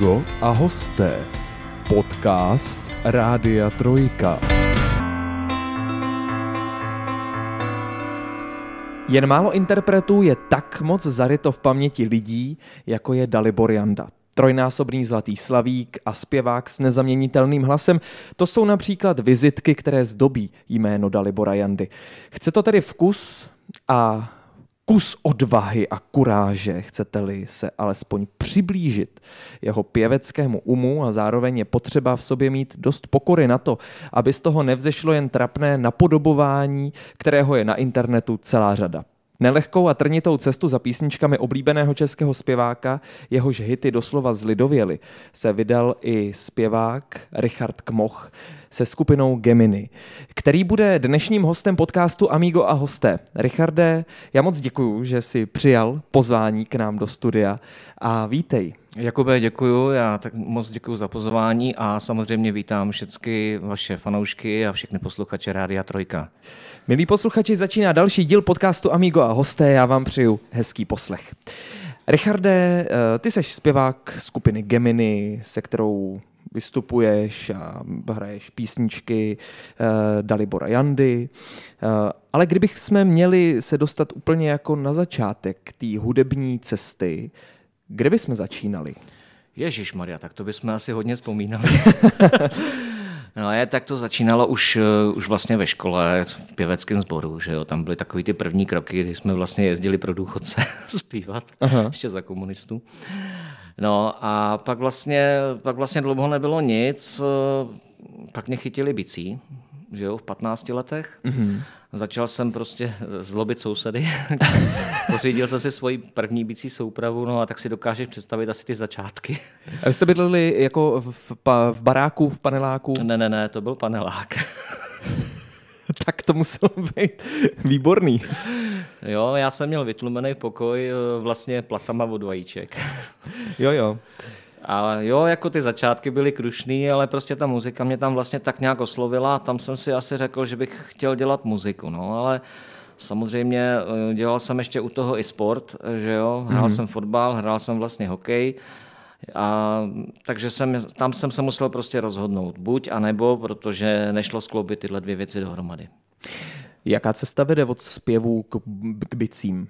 Amigo a hosté. Podcast Rádia Trojka. Jen málo interpretů je tak moc zaryto v paměti lidí, jako je Dalibor Janda. Trojnásobný zlatý slavík a zpěvák s nezaměnitelným hlasem, to jsou například vizitky, které zdobí jméno Dalibora Jandy. Chce to tedy vkus a kus odvahy a kuráže, chcete-li se alespoň přiblížit jeho pěveckému umu a zároveň je potřeba v sobě mít dost pokory na to, aby z toho nevzešlo jen trapné napodobování, kterého je na internetu celá řada. Nelehkou a trnitou cestu za písničkami oblíbeného českého zpěváka, jehož hity doslova zlidověly, se vydal i zpěvák Richard Kmoch se skupinou Gemini, který bude dnešním hostem podcastu Amigo a hosté. Richarde, já moc děkuju, že jsi přijal pozvání k nám do studia a vítej. Jakube, děkuju, já tak moc děkuju za pozvání a samozřejmě vítám všechny vaše fanoušky a všechny posluchače Rádia Trojka. Milí posluchači, začíná další díl podcastu Amigo a hosté, já vám přeju hezký poslech. Richarde, eh, ty seš zpěvák skupiny Gemini, se kterou vystupuješ a hraješ písničky uh, Dalibora Jandy. Uh, ale kdybych jsme měli se dostat úplně jako na začátek té hudební cesty, kde bychom začínali? Ježíš Maria, tak to bychom asi hodně vzpomínali. No je, tak to začínalo už, uh, už vlastně ve škole, v pěveckém sboru, že jo, tam byly takový ty první kroky, kdy jsme vlastně jezdili pro důchodce zpívat, Aha. ještě za komunistů. No a pak vlastně, pak vlastně dlouho nebylo nic, pak mě chytili bicí, že jo, v 15 letech. Mm-hmm. Začal jsem prostě zlobit sousedy. Pořídil jsem si svoji první bicí soupravu, no a tak si dokážeš představit asi ty začátky. A vy jste bydleli jako v, pa, v baráku, v paneláku? Ne, ne, ne, to byl panelák. tak to muselo být výborný. Jo, já jsem měl vytlumený pokoj eh, vlastně platama od vajíček. jo, jo. A jo, jako ty začátky byly krušný, ale prostě ta muzika mě tam vlastně tak nějak oslovila. Tam jsem si asi řekl, že bych chtěl dělat muziku, no, ale samozřejmě eh, dělal jsem ještě u toho i sport, že jo, hrál mm-hmm. jsem fotbal, hrál jsem vlastně hokej. A, takže jsem, tam jsem se musel prostě rozhodnout. Buď a nebo, protože nešlo skloubit tyhle dvě věci dohromady. Jaká cesta vede od zpěvu k, k bicím?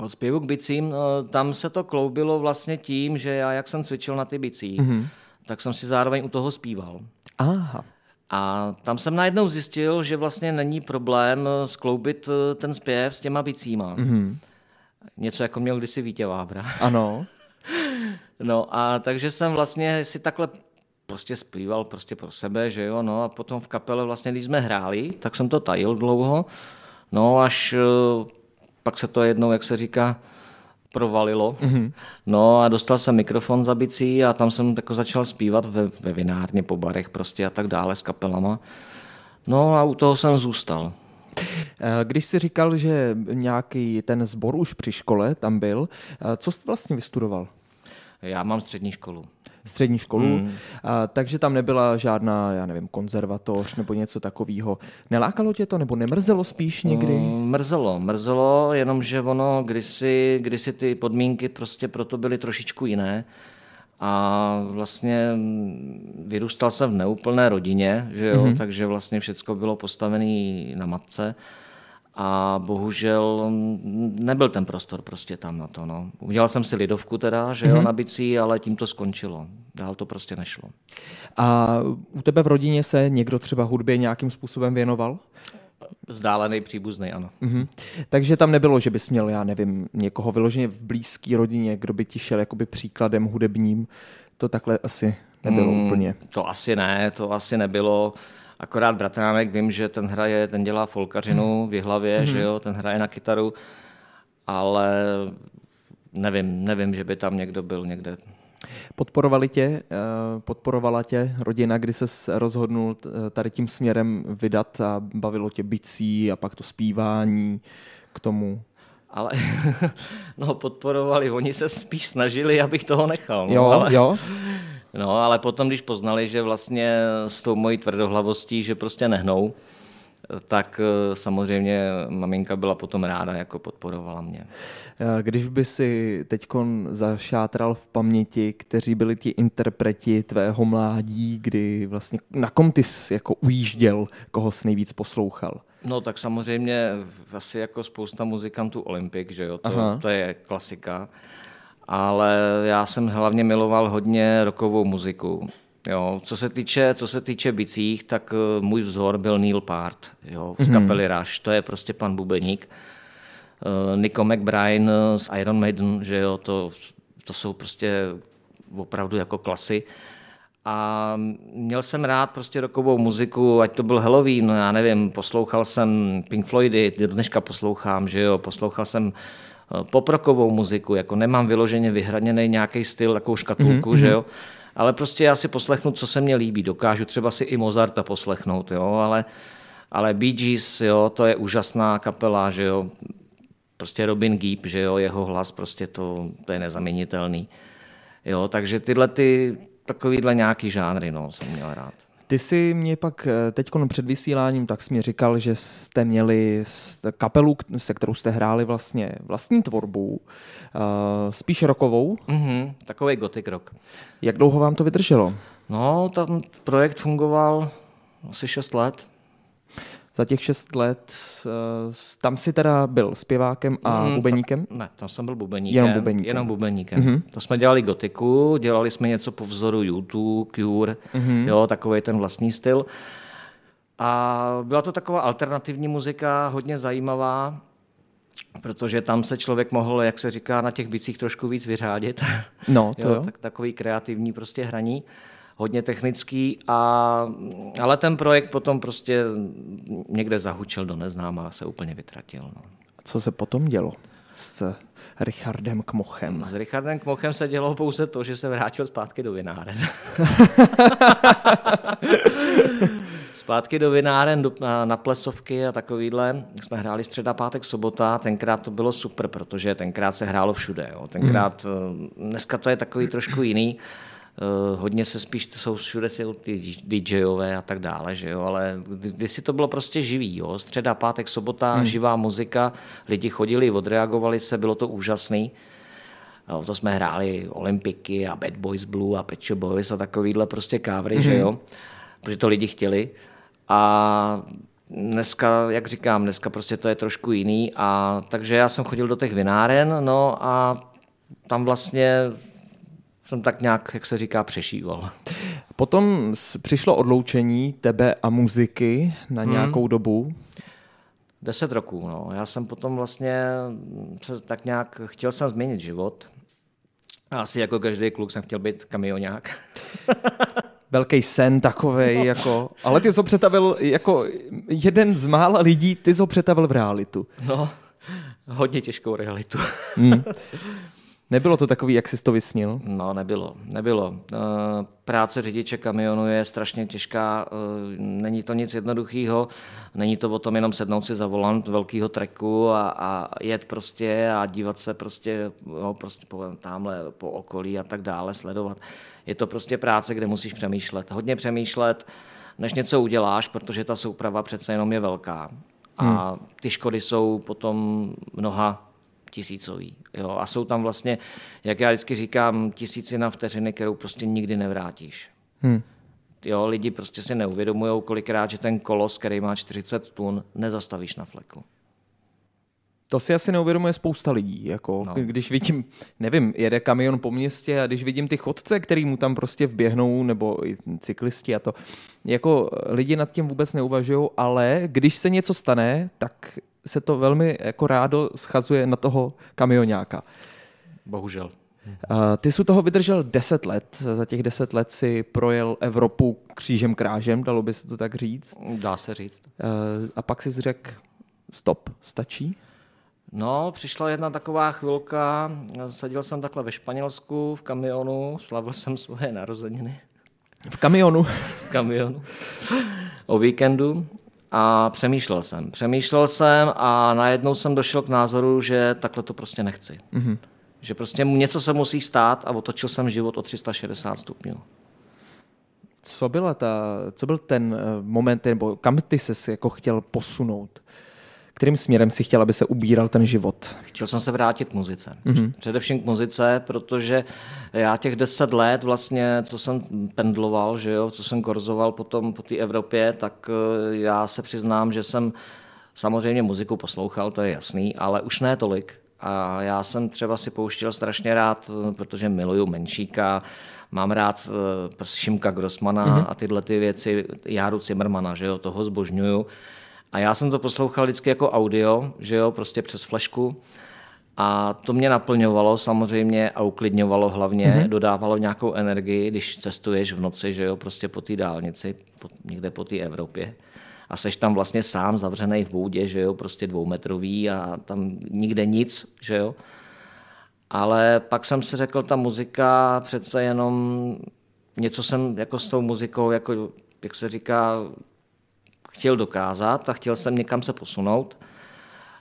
Od zpěvu k bicím, no, tam se to kloubilo vlastně tím, že já, jak jsem cvičil na ty bicí, mm-hmm. tak jsem si zároveň u toho zpíval. Aha. A tam jsem najednou zjistil, že vlastně není problém skloubit eh, ten zpěv s těma bicíma. Mm-hmm. Něco jako měl kdysi Vítě Vávra. Ano. no a takže jsem vlastně si takhle prostě zpíval prostě pro sebe, že jo, no a potom v kapele vlastně, když jsme hráli, tak jsem to tajil dlouho, no až eh, pak se to jednou, jak se říká, provalilo. Mm-hmm. No a dostal jsem mikrofon za bicí a tam jsem jako začal zpívat ve, ve vinárně, po barech prostě a tak dále s kapelama. No a u toho jsem zůstal. Eh, když jsi říkal, že nějaký ten sbor už při škole tam byl, eh, co jsi vlastně vystudoval? Já mám střední školu. Střední školu, mm. a, takže tam nebyla žádná, já nevím, konzervatoř nebo něco takového. Nelákalo tě to nebo nemrzelo spíš někdy? Mm, mrzelo, mrzelo, jenomže ono kdysi, kdysi ty podmínky prostě proto byly trošičku jiné. A vlastně vyrůstal jsem v neúplné rodině, že jo? Mm-hmm. takže vlastně všechno bylo postavené na matce a bohužel nebyl ten prostor prostě tam na to. No. Udělal jsem si lidovku teda, že jo, mm-hmm. na bicí, ale tím to skončilo. Dál to prostě nešlo. A u tebe v rodině se někdo třeba hudbě nějakým způsobem věnoval? Zdálený příbuzný, ano. Mm-hmm. Takže tam nebylo, že bys měl, já nevím, někoho vyloženě v blízké rodině, kdo by ti šel jakoby příkladem hudebním. To takhle asi nebylo mm, úplně. To asi ne, to asi nebylo. Akorát bratránek vím, že ten hraje, ten dělá folkařinu v Jihlavě, mm. že jo, ten hraje na kytaru, ale nevím, nevím, že by tam někdo byl někde. Podporovali tě, eh, podporovala tě rodina, kdy se rozhodnul tady tím směrem vydat a bavilo tě bicí a pak to zpívání k tomu? Ale no, podporovali, oni se spíš snažili, abych toho nechal. No, jo, ale, jo. No, ale potom, když poznali, že vlastně s tou mojí tvrdohlavostí, že prostě nehnou, tak eh, samozřejmě maminka byla potom ráda, jako podporovala mě. Eh, když by si teď zašátral v paměti, kteří byli ti interpreti tvého mládí, kdy vlastně na kom ty jsi jako ujížděl, koho jsi nejvíc poslouchal? No tak samozřejmě asi jako spousta muzikantů Olympik, že jo, to, to je klasika. Ale já jsem hlavně miloval hodně rokovou muziku. Jo, co se týče, co se týče bicích, tak eh, můj vzor byl Neil Part jo, z mhm. kapely mm-hmm. Rush, to je prostě pan Bubeník. Uh, Nico McBride z Iron Maiden, že jo, to, to jsou prostě opravdu jako klasy. A měl jsem rád prostě rokovou muziku, ať to byl Halloween, já nevím, poslouchal jsem Pink Floydy, do dneška poslouchám, že jo, poslouchal jsem eh, poprokovou muziku, jako nemám vyloženě vyhraněný nějaký styl, takovou škatulku, mm-hmm. že jo, ale prostě já si poslechnu, co se mně líbí. Dokážu třeba si i Mozarta poslechnout, jo, ale, ale Bee Gees, jo, to je úžasná kapela, že jo, prostě Robin Gibb, že jo, jeho hlas prostě to, to je nezaměnitelný. Jo, takže tyhle ty, takovýhle nějaký žánry, no, jsem měl rád. Ty jsi mě pak eh, teď před vysíláním, tak jsi mi říkal, že jste měli kapelu, se kterou jste hráli vlastně vlastní tvorbu, uh, spíš rokovou. Mm-hmm, takový gothic rock. Jak dlouho vám to vydrželo? No, ten projekt fungoval asi 6 let za těch šest let, eh, tam si teda byl zpěvákem a mm, bubeníkem? ne, tam jsem byl bubeníkem. Jenom bubeníkem. Jenom bubeníkem. Mm-hmm. To jsme dělali gotiku, dělali jsme něco po vzoru YouTube, Cure, mm-hmm. jo, takový ten vlastní styl. A byla to taková alternativní muzika, hodně zajímavá, protože tam se člověk mohl, jak se říká, na těch bicích trošku víc vyřádit. No, to jo, jo. Tak, takový kreativní prostě hraní hodně technický, a, ale ten projekt potom prostě někde zahučil do neznáma a se úplně vytratil. No. Co se potom dělo s Richardem Kmochem? S Richardem Kmochem se dělo pouze to, že se vrátil zpátky do vináren. zpátky do vináren, do, na, na plesovky a takovýhle. Jsme hráli středa, pátek, sobota. Tenkrát to bylo super, protože tenkrát se hrálo všude. Jo. Tenkrát, hmm. dneska to je takový trošku jiný. Uh, hodně se spíš, jsou všude si ty DJové a tak dále, že jo, ale kdysi to bylo prostě živý, jo, středa, pátek, sobota, hmm. živá muzika, lidi chodili, odreagovali se, bylo to úžasný. Jo, to jsme hráli Olympiky a Bad Boys Blue a Pet Shop Boys a takovýhle prostě kávry, hmm. že jo, protože to lidi chtěli. A dneska, jak říkám, dneska prostě to je trošku jiný a takže já jsem chodil do těch vináren, no a tam vlastně jsem tak nějak, jak se říká, přešíval. Potom přišlo odloučení tebe a muziky na hmm. nějakou hmm. dobu. Deset roků, no. Já jsem potom vlastně se tak nějak, chtěl jsem změnit život. Asi jako každý kluk jsem chtěl být kamionák. Velký sen takový, jako, ale ty jsi ho přetavil jako jeden z mála lidí, ty jsi ho přetavil v realitu. No, hodně těžkou realitu. Hmm. Nebylo to takový, jak jsi to vysnil? No, nebylo. nebylo. Eh, práce řidiče kamionu je strašně těžká, eh, není to nic jednoduchého, není to o tom jenom sednout si za volant velkého treku a, a jet prostě a dívat se prostě, jo, prostě po, tamhle po okolí a tak dále, sledovat. Je to prostě práce, kde musíš přemýšlet. Hodně přemýšlet, než něco uděláš, protože ta souprava přece jenom je velká. A hmm. ty škody jsou potom mnoha tisícový. Jo? A jsou tam vlastně, jak já vždycky říkám, tisícina vteřiny, kterou prostě nikdy nevrátíš. Hmm. Jo, lidi prostě si neuvědomují kolikrát, že ten kolos, který má 40 tun, nezastavíš na fleku. To si asi neuvědomuje spousta lidí. Jako, no. Když vidím, nevím, jede kamion po městě a když vidím ty chodce, který mu tam prostě vběhnou, nebo i cyklisti a to, jako lidi nad tím vůbec neuvažují, ale když se něco stane, tak se to velmi jako rádo schazuje na toho kamionáka. Bohužel. Ty jsi toho vydržel 10 let. Za těch 10 let si projel Evropu křížem krážem, dalo by se to tak říct. Dá se říct. A pak jsi řekl, stop, stačí? No, přišla jedna taková chvilka, seděl jsem takhle ve Španělsku v kamionu, slavil jsem svoje narozeniny. V kamionu? v kamionu. O víkendu a přemýšlel jsem. Přemýšlel jsem a najednou jsem došel k názoru, že takhle to prostě nechci. Mm-hmm. Že prostě něco se musí stát a otočil jsem život o 360 stupňů. Co, byla ta, co byl ten eh, moment, nebo kam ty ses jako chtěl posunout? Kterým směrem si chtěl, aby se ubíral ten život? Chtěl jsem se vrátit k muzice. Mm-hmm. Především k muzice, protože já těch deset let vlastně, co jsem pendloval, že jo, co jsem korzoval potom po té Evropě, tak eh, já se přiznám, že jsem samozřejmě muziku poslouchal, to je jasný, ale už ne tolik. A já jsem třeba si pouštěl strašně rád, protože miluju Menšíka, mám rád eh, prostě Šimka Grossmana mm-hmm. a tyhle ty věci, Járu Zimmermana, že jo, toho zbožňuju. A já jsem to poslouchal vždycky jako audio, že jo, prostě přes flešku. A to mě naplňovalo samozřejmě a uklidňovalo hlavně, mm-hmm. dodávalo nějakou energii, když cestuješ v noci, že jo, prostě po té dálnici, po, někde po té Evropě. A seš tam vlastně sám zavřený v boudě, že jo, prostě dvoumetrový a tam nikde nic, že jo. Ale pak jsem si řekl, ta muzika přece jenom něco jsem jako s tou muzikou, jako, jak se říká, chtěl dokázat a chtěl jsem někam se posunout.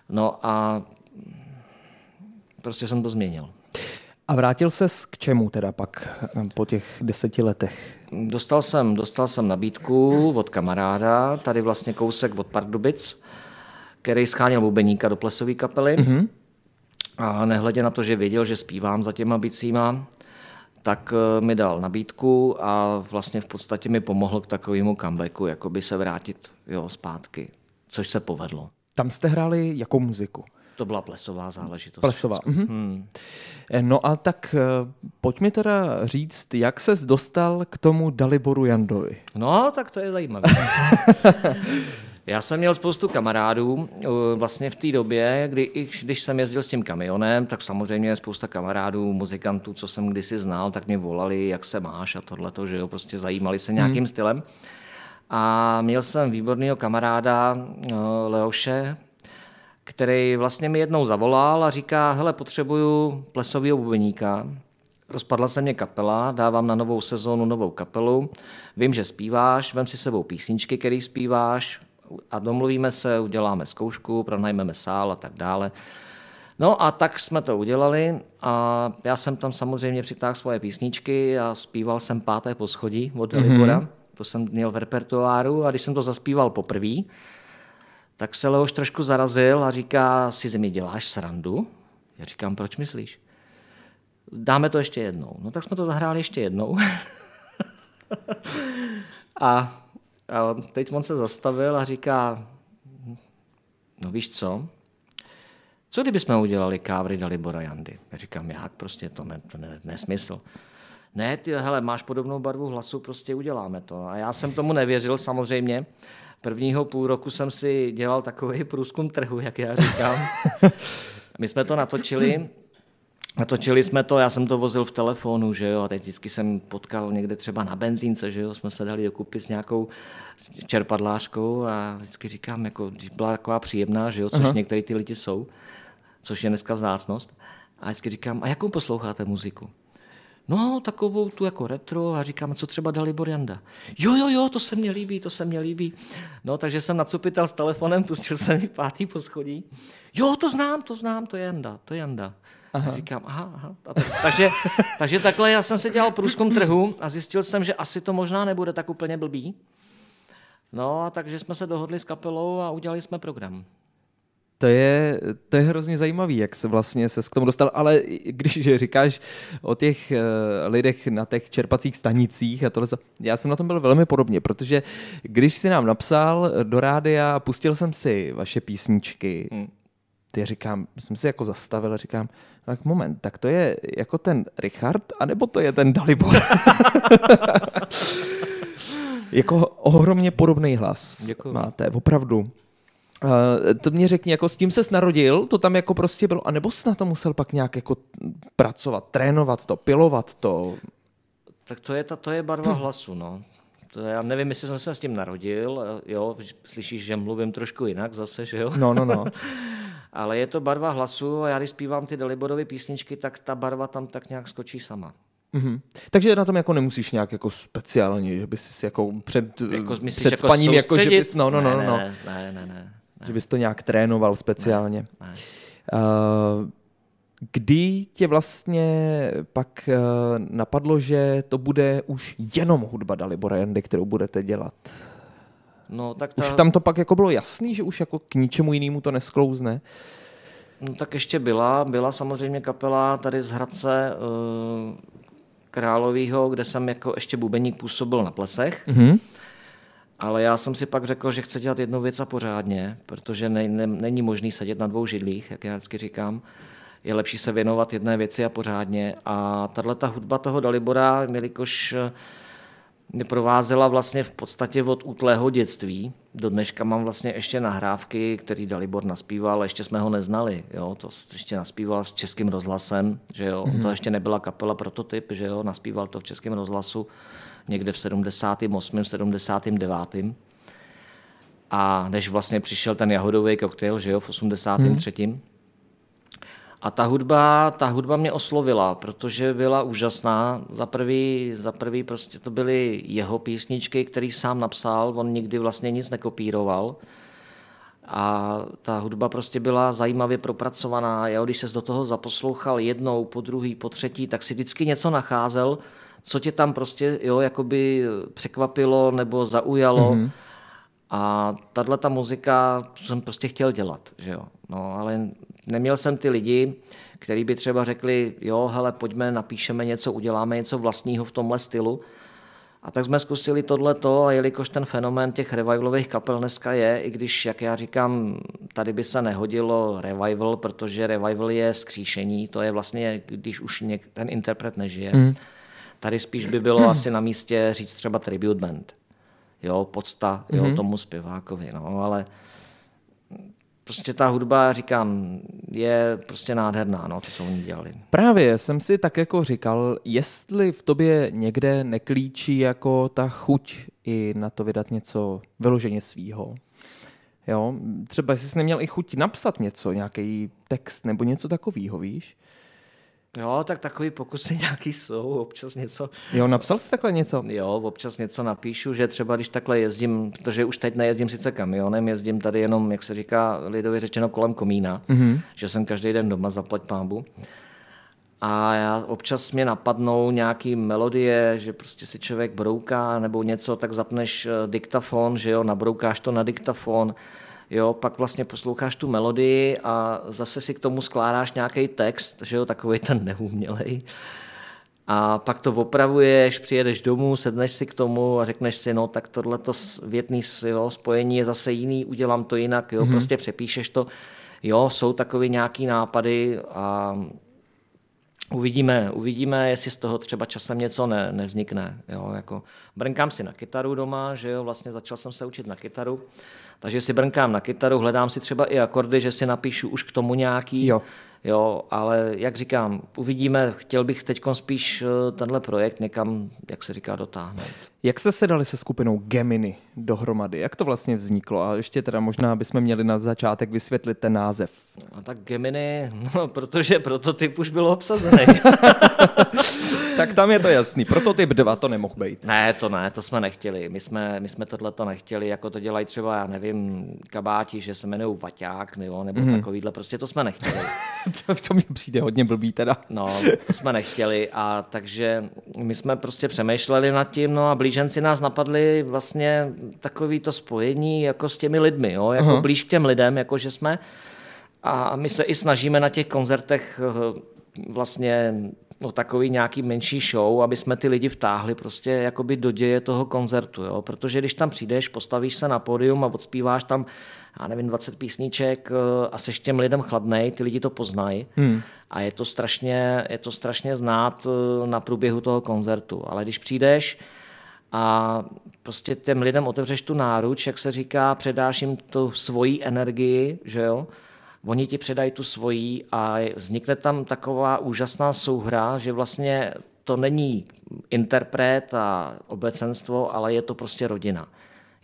No a prostě jsem to změnil. A vrátil se k čemu teda pak po těch deseti letech? Dostal jsem, dostal jsem nabídku od kamaráda, tady vlastně kousek od Pardubic, který scháněl bubeníka do plesové kapely. Mm-hmm. A nehledě na to, že věděl, že zpívám za těma bicíma, tak eh, mi dal nabídku a vlastně v podstatě mi pomohl k takovému comebacku, jako by se vrátit jo, zpátky, což se povedlo. Tam jste hráli jakou muziku? To byla plesová záležitost. Plesová. Mhm. Hmm. No a tak eh, pojď mi teda říct, jak ses dostal k tomu Daliboru Jandovi? No, tak to je zajímavé. Já jsem měl spoustu kamarádů eh, vlastně v té době, kdy, když jsem jezdil s tím kamionem, tak samozřejmě spousta kamarádů, muzikantů, co jsem kdysi znal, tak mě volali, jak se máš a tohleto, že jo, prostě zajímali se nějakým hmm. stylem. A měl jsem výborného kamaráda eh, Leoše, který vlastně mi jednou zavolal a říká, hele, potřebuju plesového bubeníka. Rozpadla se mě kapela, dávám na novou sezónu novou kapelu. Vím, že zpíváš, vem si sebou písničky, který zpíváš, a domluvíme se, uděláme zkoušku, pronajmeme sál a tak dále. No a tak jsme to udělali a já jsem tam samozřejmě přitáhl svoje písničky a zpíval jsem páté poschodí od Delibora. Mm-hmm. To jsem měl v repertoáru a když jsem to zaspíval poprvé, tak se Leoš trošku zarazil a říká, si ze mě děláš srandu? Já říkám, proč myslíš? Dáme to ještě jednou. No tak jsme to zahráli ještě jednou. a a teď on se zastavil a říká, no víš co, co kdybychom udělali kávry Dalibora Jandy? Já říkám, jak prostě, to, ne, to ne, nesmysl. Ne, ty, hele, máš podobnou barvu hlasu, prostě uděláme to. A já jsem tomu nevěřil samozřejmě. Prvního půl roku jsem si dělal takový průzkum trhu, jak já říkám. My jsme to natočili Natočili jsme to, já jsem to vozil v telefonu, že jo, a teď vždycky jsem potkal někde třeba na benzínce, že jo, jsme se dali dokupy s nějakou čerpadlářkou a vždycky říkám, jako, když byla taková příjemná, že jo, což některé ty lidi jsou, což je dneska vzácnost. A vždycky říkám, a jakou posloucháte muziku? No, takovou tu jako retro a říkám, co třeba Dalibor Janda. Jo, jo, jo, to se mně líbí, to se mně líbí. No, takže jsem nacupital s telefonem, pustil jsem mi pátý poschodí. Jo, to znám, to znám, to je Janda, to je Janda. Aha. A říkám, aha, aha. A tak, takže, takže takhle já jsem si dělal průzkum trhu a zjistil jsem, že asi to možná nebude tak úplně blbý. No a takže jsme se dohodli s kapelou a udělali jsme program. To je, to je hrozně zajímavý, jak se vlastně se k tomu dostal, ale když říkáš o těch uh, lidech na těch čerpacích stanicích a tohle, já jsem na tom byl velmi podobně, protože když si nám napsal do rádia, pustil jsem si vaše písničky, hmm. ty říkám, jsem si jako zastavil a říkám, tak moment, tak to je jako ten Richard, anebo to je ten Dalibor? jako ohromně podobný hlas Děkuju. máte, opravdu. Uh, to mě řekni, jako s tím se narodil, to tam jako prostě bylo, anebo jsi na to musel pak nějak jako pracovat, trénovat to, pilovat to? Tak to je, ta, to je barva hm. hlasu, no. To já nevím, jestli jsem se s tím narodil, jo, slyšíš, že mluvím trošku jinak zase, že jo? No, no, no. ale je to barva hlasu a já když zpívám ty Deliborovy písničky, tak ta barva tam tak nějak skočí sama. Mm-hmm. Takže na tom jako nemusíš nějak jako speciálně, že bys si jako před, jako, před jako spaním, jako že bys, no, no, no, no. Ne, ne, ne, ne, ne. Že bys to nějak trénoval speciálně. Ne, ne. Uh, Kdy tě vlastně pak eh, napadlo, že to bude už jenom hudba Dalibora Jandy, kterou budete dělat? No, tak ta... Už tam to pak jako bylo jasný, že už jako k ničemu jinému to nesklouzne? No, tak ještě byla, byla samozřejmě kapela tady z Hradce uh, Královýho, kde jsem jako ještě bubeník působil na plesech. Mm-hmm. Ale já jsem si pak řekl, že chci dělat jednu věc a pořádně, protože ne, ne, není možný sedět na dvou židlích, jak já vždycky říkám. Je lepší se věnovat jedné věci a pořádně. A tahle ta hudba toho Dalibora, jelikož mě provázela vlastně v podstatě od útlého dětství. Do dneška mám vlastně ještě nahrávky, který Dalibor naspíval, ještě jsme ho neznali. Jo? To ještě naspíval s českým rozhlasem, že jo? Mm-hmm. To ještě nebyla kapela Prototyp, že jo? Naspíval to v českém rozhlasu někde v 78. 79. A než vlastně přišel ten jahodový koktejl, že jo, v 83. Hmm. A ta hudba, ta hudba mě oslovila, protože byla úžasná. Za prvý, za prvý prostě to byly jeho písničky, který sám napsal, on nikdy vlastně nic nekopíroval. A ta hudba prostě byla zajímavě propracovaná. Já, když se do toho zaposlouchal jednou, po druhý, po třetí, tak si vždycky něco nacházel, co tě tam prostě jo, jakoby překvapilo nebo zaujalo. Mm-hmm. A tahle ta muzika jsem prostě chtěl dělat, že jo. No, ale neměl jsem ty lidi, kteří by třeba řekli, jo, hele, pojďme, napíšeme něco, uděláme něco vlastního v tomhle stylu. A tak jsme zkusili tohleto a jelikož ten fenomén těch revivalových kapel dneska je, i když, jak já říkám, tady by se nehodilo revival, protože revival je vzkříšení, to je vlastně, když už něk, ten interpret nežije. Mm Tady spíš by bylo asi na místě říct třeba tribute band. Jo, podsta jo, mm-hmm. tomu zpěvákovi. No, ale prostě ta hudba, říkám, je prostě nádherná, no, to, co oni dělali. Právě jsem si tak jako říkal, jestli v tobě někde neklíčí jako ta chuť i na to vydat něco vyloženě svýho. Jo, třeba jsi neměl i chuť napsat něco, nějaký text nebo něco takového, víš? Jo, tak takový pokusy nějaký jsou, občas něco. Jo, napsal jsi takhle něco? Jo, občas něco napíšu, že třeba když takhle jezdím, protože už teď nejezdím sice kamionem, jezdím tady jenom, jak se říká lidově řečeno, kolem komína, mm-hmm. že jsem každý den doma, zaplať pámbu. A já občas mě napadnou nějaký melodie, že prostě si člověk brouká nebo něco, tak zapneš eh, diktafon, že jo, nabroukáš to na diktafon, jo, pak vlastně posloucháš tu melodii a zase si k tomu skládáš nějaký text, že jo, takový ten neumělej. A pak to opravuješ, přijedeš domů, sedneš si k tomu a řekneš si, no tak tohleto větný jo, spojení je zase jiný, udělám to jinak, jo, mm-hmm. prostě přepíšeš to. Jo, jsou takové nějaký nápady a Uvidíme, uvidíme, jestli z toho třeba časem něco ne, nevznikne. Jo, jako brnkám si na kytaru doma, že jo, vlastně začal jsem se učit na kytaru, takže si brnkám na kytaru, hledám si třeba i akordy, že si napíšu už k tomu nějaký. Jo. Jo, ale jak říkám, uvidíme, chtěl bych teď spíš eh, tenhle projekt někam, jak se říká, dotáhnout. Jak se sedali se skupinou Gemini dohromady? Jak to vlastně vzniklo? A ještě teda možná bychom měli na začátek vysvětlit ten název. A tak Gemini, no, protože prototyp už byl obsazený. tak tam je to jasný. Prototyp 2 to nemohl být. Ne, to ne, to jsme nechtěli. My jsme, my jsme tohle to nechtěli, jako to dělají třeba, já nevím, kabáti, že se jmenují Vaťák, nebo, nebo mm-hmm. takovýhle, prostě to jsme nechtěli. to, to mě přijde hodně blbý teda. no, to jsme nechtěli a takže my jsme prostě přemýšleli nad tím, no a blíženci nás napadli vlastně takový to spojení jako s těmi lidmi, jo, jako uh-huh. blíž k těm lidem, jako že jsme a my se i snažíme na těch koncertech eh, vlastně no, takový nějaký menší show, aby jsme ty lidi vtáhli prostě jakoby do děje toho koncertu, jo? protože když tam přijdeš, postavíš se na pódium a odspíváš tam, já nevím, 20 písniček eh, a seš těm lidem chladnej, ty lidi to poznají hmm. a je to, strašně, je to strašně znát eh, na průběhu toho koncertu, ale když přijdeš a prostě těm lidem otevřeš tu náruč, jak se říká, předáš jim tu svoji energii, že jo, oni ti předají tu svoji a vznikne tam taková úžasná souhra, že vlastně to není interpret a obecenstvo, ale je to prostě rodina.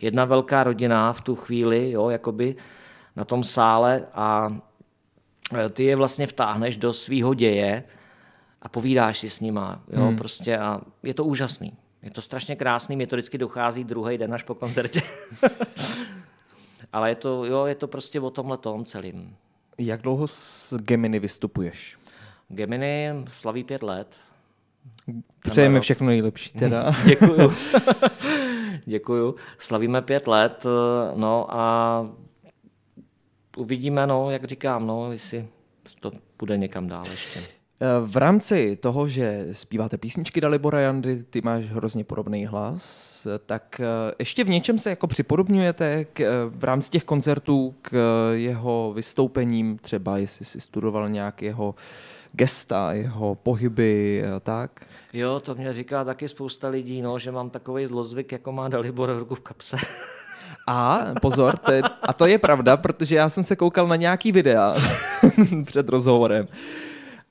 Jedna velká rodina v tu chvíli, jo, jakoby na tom sále a e, ty je vlastně vtáhneš do svýho děje a povídáš si s nima, jo, hmm. prostě a je to úžasný. Je to strašně krásný, mě to vždycky dochází druhý den až po koncertě. Ale je to, jo, je to prostě o tomhle tom celým. Jak dlouho s Gemini vystupuješ? Gemini slaví pět let. Přejeme všechno nejlepší teda. Děkuju. Děkuju. Slavíme pět let, no a uvidíme, no, jak říkám, no, jestli to půjde někam dál ještě. V rámci toho, že zpíváte písničky Dalibora Jandy, ty máš hrozně podobný hlas, tak eh, ještě v něčem se jako připodobňujete k, eh, v rámci těch koncertů k jeho vystoupením, třeba jestli si studoval nějak jeho gesta, jeho pohyby a tak? Jo, to mě říká taky spousta lidí, no, že mám takový zlozvyk, jako má Dalibor ruku v kapse. A pozor, to je, a to je pravda, protože já jsem se koukal na nějaký videa před rozhovorem.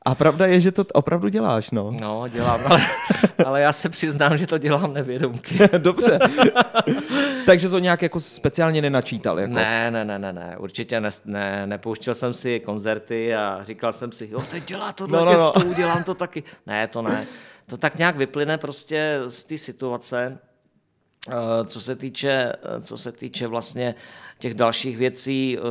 A pravda je, že to opravdu děláš, no. No, dělám, ale, ale já se přiznám, že to dělám nevědomky. Dobře. Takže to nějak jako speciálně nenačítal? Jako. Ne, ne, ne, ne, ne, určitě ne, ne, nepouštěl jsem si koncerty a říkal jsem si, jo, teď dělá tohle no, no, no. gestu, udělám to taky. Ne, to ne. To tak nějak vyplyne prostě z té situace, Eh, co se týče, eh, co se týče vlastně těch dalších věcí, eh,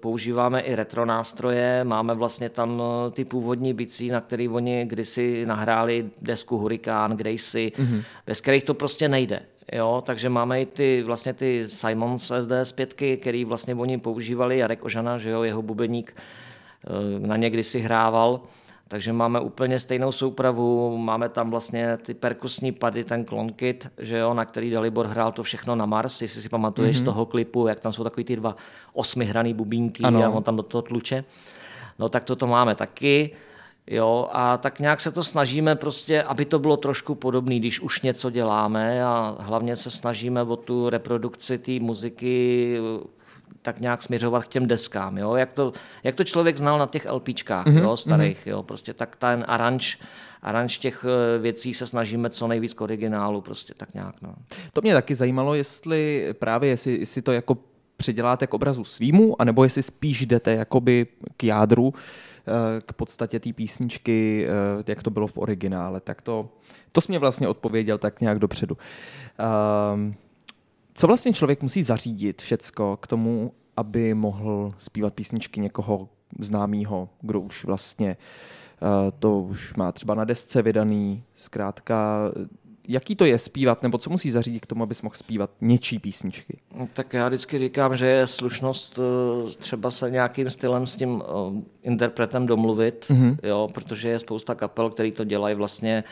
používáme i retro nástroje, máme vlastně tam ty původní bicí, na který oni kdysi nahráli desku Hurricane, Gracie, mm-hmm. bez kterých to prostě nejde. Jo, takže máme i ty, vlastně ty Simons SDS 5, který vlastně oni používali, Jarek Ožana, že jo, jeho bubeník na ně kdysi hrával, takže máme úplně stejnou soupravu, máme tam vlastně ty perkusní pady, ten klonkit, že jo, na který Dalibor hrál to všechno na Mars, jestli si pamatuješ mm-hmm. z toho klipu, jak tam jsou takový ty dva osmihraný bubínky ano. a on tam do toho tluče. No tak toto máme taky. Jo, a tak nějak se to snažíme prostě, aby to bylo trošku podobné, když už něco děláme a hlavně se snažíme o tu reprodukci té muziky tak nějak směřovat k těm deskám, jo? Jak, to, jak to člověk znal na těch LPčkách mm-hmm. jo, starých, mm-hmm. jo? prostě tak ten aranž, aranž těch eh, věcí se snažíme co nejvíc k originálu, prostě tak nějak. No. To mě taky zajímalo, jestli právě, jestli, jestli to jako předěláte k obrazu svýmu, anebo jestli spíš jdete jakoby k jádru, eh, k podstatě té písničky, eh, jak to bylo v originále. Tak to, to jsi mě vlastně odpověděl tak nějak dopředu. Um, co vlastně člověk musí zařídit všecko k tomu, aby mohl zpívat písničky někoho známého, kdo už vlastně uh, to už má třeba na desce vydaný, zkrátka jaký to je zpívat, nebo co musí zařídit k tomu, abys mohl zpívat něčí písničky? No, tak já vždycky říkám, že je slušnost eh, třeba se nějakým stylem s tím uh, interpretem domluvit, mm-hmm. jo, protože je spousta kapel, který to dělají vlastně uh,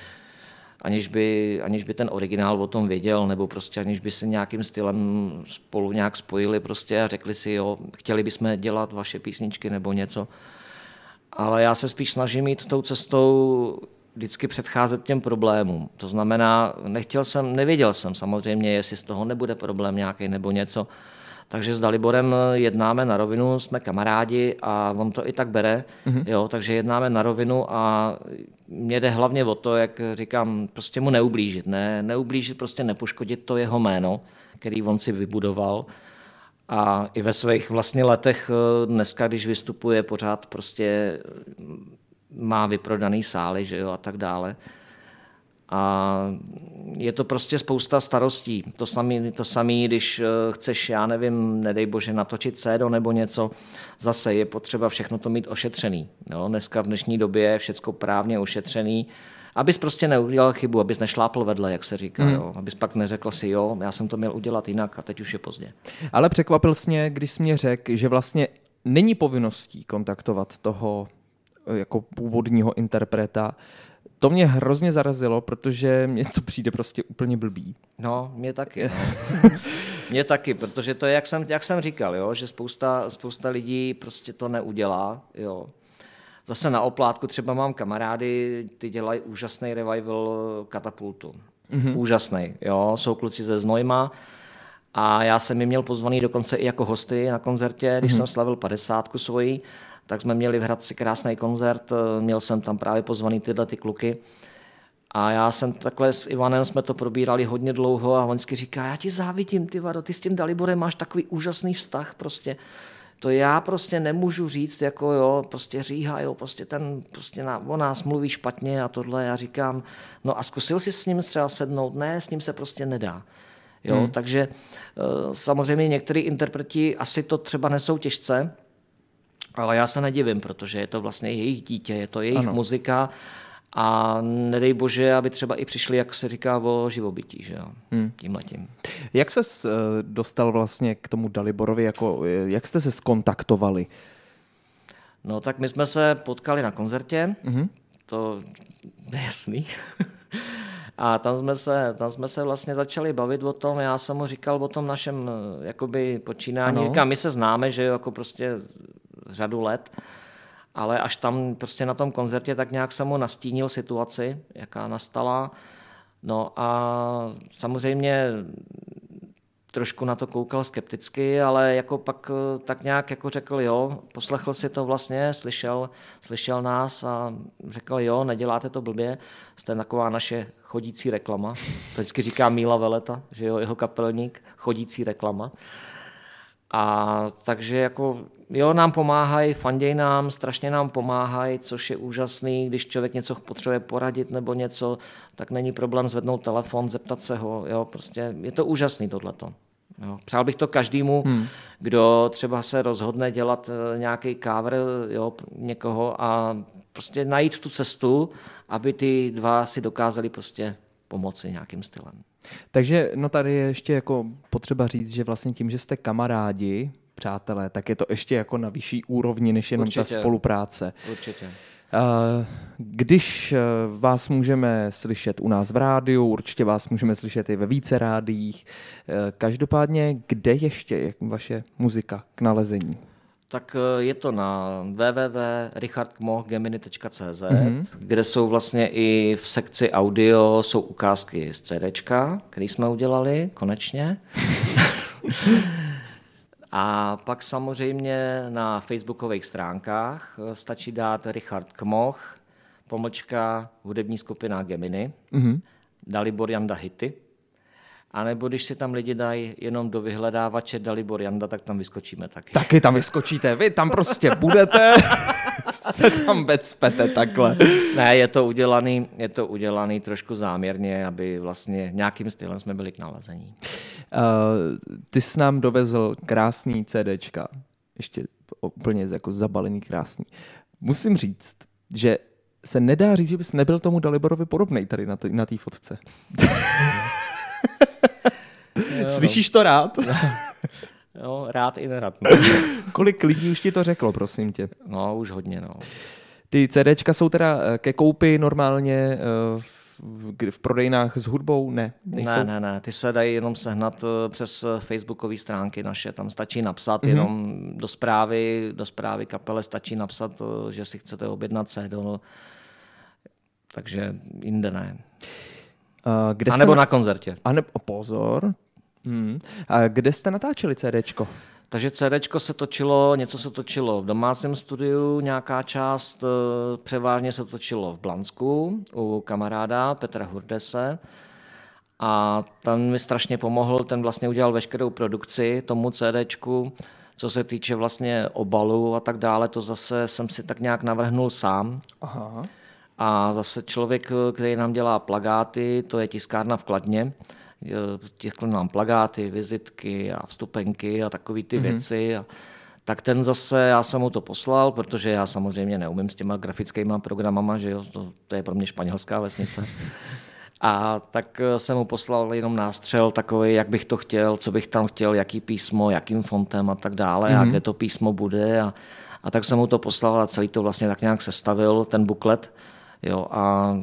aniž by, aniž by ten originál o tom věděl, nebo prostě aniž by se nějakým stylem spolu nějak spojili prostě a řekli si, jo, chtěli bychom dělat vaše písničky nebo něco. Ale já se spíš snažím jít tou cestou vždycky předcházet těm problémům. To znamená, nechtěl jsem, nevěděl jsem samozřejmě, jestli z toho nebude problém nějaký nebo něco, takže s Daliborem jednáme na rovinu, jsme kamarádi a on to i tak bere, mm-hmm. jo, takže jednáme na rovinu a mě jde hlavně o to, jak říkám, prostě mu neublížit, ne, neublížit, prostě nepoškodit to jeho jméno, který on si vybudoval. A i ve svých vlastně letech dneska, když vystupuje, pořád prostě má vyprodaný sály že jo, a tak dále. A je to prostě spousta starostí. To samé, to samý, když eh, chceš, já nevím, nedej bože, natočit sédo nebo něco, zase je potřeba všechno to mít ošetřený. Jo? Dneska v dnešní době je všechno právně ošetřený, abys prostě neudělal chybu, abys nešlápl vedle, jak se říká. Mm. Jo? Abys pak neřekl si, jo, já jsem to měl udělat jinak a teď už je pozdě. Ale překvapil jsi mě, když jsi mě řekl, že vlastně není povinností kontaktovat toho eh, jako původního interpreta, to mě hrozně zarazilo, protože mě to přijde prostě úplně blbý. No, mě taky. No. mě taky, protože to je, jak jsem, jak jsem říkal, jo, že spousta, spousta lidí prostě to neudělá. Jo. Zase na oplátku třeba mám kamarády, ty dělají úžasný revival katapultu. Mm-hmm. Úžasný, jo, jsou kluci ze Znojma, a já jsem je měl pozvaný dokonce i jako hosty na koncertě, když mm-hmm. jsem slavil padesátku svoji tak jsme měli v Hradci krásný koncert, eh, měl jsem tam právě pozvaný tyhle ty kluky. A já jsem takhle s Ivanem jsme to probírali hodně dlouho a on říká, já ti závidím, ty Vado, ty s tím Daliborem máš takový úžasný vztah prostě. To já prostě nemůžu říct, jako jo, prostě říha, jo, prostě ten, prostě na, o nás mluví špatně a tohle. Já říkám, no a zkusil jsi s ním třeba sednout? Ne, s ním se prostě nedá. Jo, hmm. takže eh, samozřejmě některý interpreti asi to třeba nesou těžce, Ale já se nedivím, protože je to vlastně jejich dítě, je to jejich Ano. muzika a nedej bože, aby třeba i přišli, jak se říká, o živobytí, že jo, hmm. tímhletím. Jak se dostal vlastně k tomu Daliborovi, jako, eh, jak jste se skontaktovali? No tak my jsme se potkali na koncertě, Mhm. mm-hmm. to je jasný. A tam jsme, se, tam jsme se vlastně začali bavit o tom, já jsem mu říkal o tom našem eh, jakoby počínání. Ano. Říkám, my se známe, že jo, jako prostě řadu let, ale až tam prostě na tom koncertě tak nějak jsem mu nastínil situaci, jaká nastala. No a samozřejmě trošku na to koukal skepticky, ale jako pak eh, tak nějak jako řekl jo, poslechl si to vlastně, slyšel, slyšel nás a řekl jo, neděláte to blbě, jste taková naše chodící reklama. To vždycky říká Míla Veleta, že jo, jeho kapelník, chodící reklama. A takže jako jo, nám pomáhají, fanděj nám, strašně nám pomáhají, což je úžasný, když člověk něco potřebuje poradit nebo něco, tak není problém zvednout telefon, zeptat se ho, jo, prostě je to úžasný tohleto. Jo. Přál bych to každému, hmm. kdo třeba se rozhodne dělat eh, nějaký cover jo, někoho a prostě najít tu cestu, aby ty dva si dokázali prostě pomoci nějakým stylem. Takže no tady je ještě jako potřeba říct, že vlastně tím, že jste kamarádi, přátelé, tak je to ještě jako na vyšší úrovni, než jenom ta Určitě. spolupráce. Určitě. Eh, Když eh, vás můžeme slyšet u nás v rádiu, určitě vás můžeme slyšet i ve více rádiích. Eh, Každopádně, kde ještě je vaše muzika k nalezení? Tak je to na www.richardkmohgemini.cz, mm-hmm. kde jsou vlastně i v sekci audio jsou ukázky z CDčka, který jsme udělali konečně. A pak samozřejmě na facebookových stránkách eh, stačí dát Richard Kmoch, pomlčka hudební skupina Gemini, mm-hmm. Dalibor Janda Hity. A nebo když si tam lidi dají jenom do vyhledávače Dalibor Janda, tak tam vyskočíme taky. Taky tam vyskočíte, vy tam prostě budete, se tam vecpete takhle. Ne, je to udělaný, je to udělaný trošku záměrně, aby vlastně nějakým stylem jsme byli k nalezení. Uh, ty jsi nám dovezl krásný CDčka, ještě úplně jako zabalený krásný. Musím říct, že se nedá říct, že bys nebyl tomu Daliborovi podobný tady na té fotce. Slyšíš to rád? Jo, rád i nerad. No, Kolik lidí už ti to řeklo, prosím tě? no už hodně, no. Ty CDčka jsou teda eh, ke koupi normálně eh, v, v, prodejnách s hudbou? Ne, nejsou. Ne, ne, ne, ty se dají jenom sehnat eh, přes facebookové stránky naše, tam stačí napsat Mhm. mm-hmm. jenom do zprávy, do zprávy kapele stačí napsat, že si chcete objednat CD, no. takže jinde ne. Uh, kde A nebo na... na koncertě. A ne... Pozor. Hmm. A kde jste natáčeli CDčko? Takže CDčko se točilo, něco se točilo v domácím studiu, nějaká část, eh, převážně se točilo v Blansku u kamaráda Petra Hurdese. A ten mi strašně pomohl, ten vlastně udělal veškerou produkci tomu CDčku, co se týče vlastně obalu a tak dále, to zase jsem si tak nějak navrhnul sám. Aha. A zase člověk, který nám dělá plagáty, to je tiskárna v Kladně, tiskl nám plagáty, vizitky a vstupenky a takové ty mm-hmm. věci. A, tak ten zase, já jsem mu to poslal, protože já samozřejmě neumím s těma grafickými programama, že jo, to, to je pro mě španělská vesnice. A tak eh, jsem mu poslal jenom nástřel takový, jak bych to chtěl, co bych tam chtěl, jaký písmo, jakým fontem a tak dále, mm-hmm. a kde to písmo bude. A, a tak jsem mu to poslal a celý to vlastně tak nějak sestavil, ten buklet. Jo, a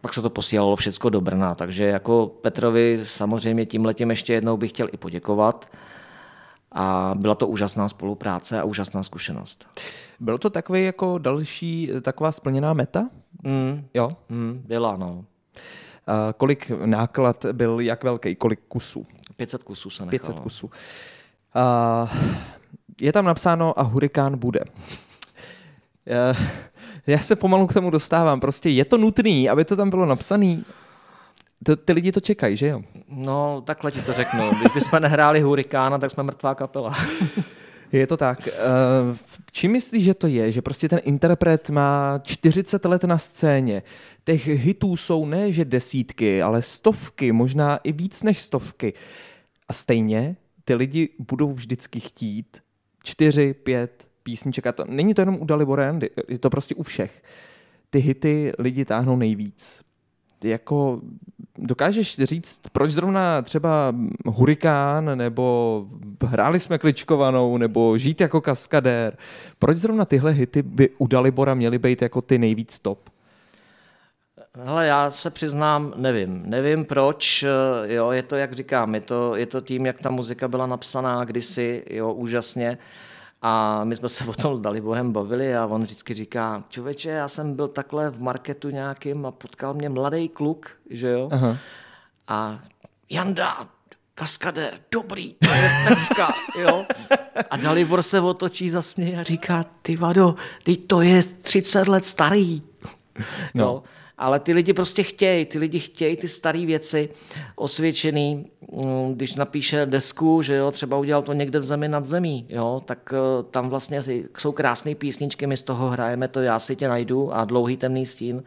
pak se to posílalo všechno do Brna, takže jako Petrovi samozřejmě tímhletím ještě jednou bych chtěl i poděkovat. A byla to úžasná spolupráce a úžasná zkušenost. Byl to takový jako další eh, taková splněná meta? Mm, Jo. mm, byla, no. A kolik náklad byl, jak velký, kolik kusů? 500 kusů se nechalo. 500 kusů. A je tam napsáno a hurikán bude. Já- se pomalu k tomu dostávám. Prostě je to nutný, aby to tam bylo napsané. To, ty lidi to čekají, že jo? No, takhle ti to řeknu. Když bychom nehráli Hurikána, tak jsme mrtvá kapela. Je to tak. Eh, Čím myslíš, že to je? Že prostě ten interpret má 40 let na scéně. Těch hitů jsou ne, že desítky, ale stovky, možná i víc než stovky. A stejně ty lidi budou vždycky chtít čtyři, pět písniček, a to, není to jenom u Dalibora Jandy, je to prostě u všech. Ty hity lidi táhnou nejvíc. Ty jako dokážeš říct, proč zrovna třeba Hurikán, nebo hráli jsme kličkovanou, nebo žít jako kaskadér, proč zrovna tyhle hity by u Dalibora měly být jako ty nejvíc top? Hele, já se přiznám, nevím. Nevím proč, eh, jo, je to, jak říkám, je to, je to tím, jak ta muzika byla napsaná kdysi, jo, úžasně. A my jsme se o tom s Daliborem bavili a on vždycky říká, člověče, já jsem byl takhle v marketu nějakým a potkal mě mladý kluk, že jo? Aha. A Janda, kaskadér, dobrý, to je pecka, jo? A Dalibor se otočí, zasměje a říká, ty vado, teď to je 30 let starý. No. Jo? Ale ty lidi prostě chtějí, ty lidi chtějí ty staré věci osvědčený, mm, když napíše desku, že jo, třeba udělal to někde v zemi nad zemí, jo, tak eh, tam vlastně jsou krásné písničky, my z toho hrajeme to Já si tě najdu a Dlouhý temný stín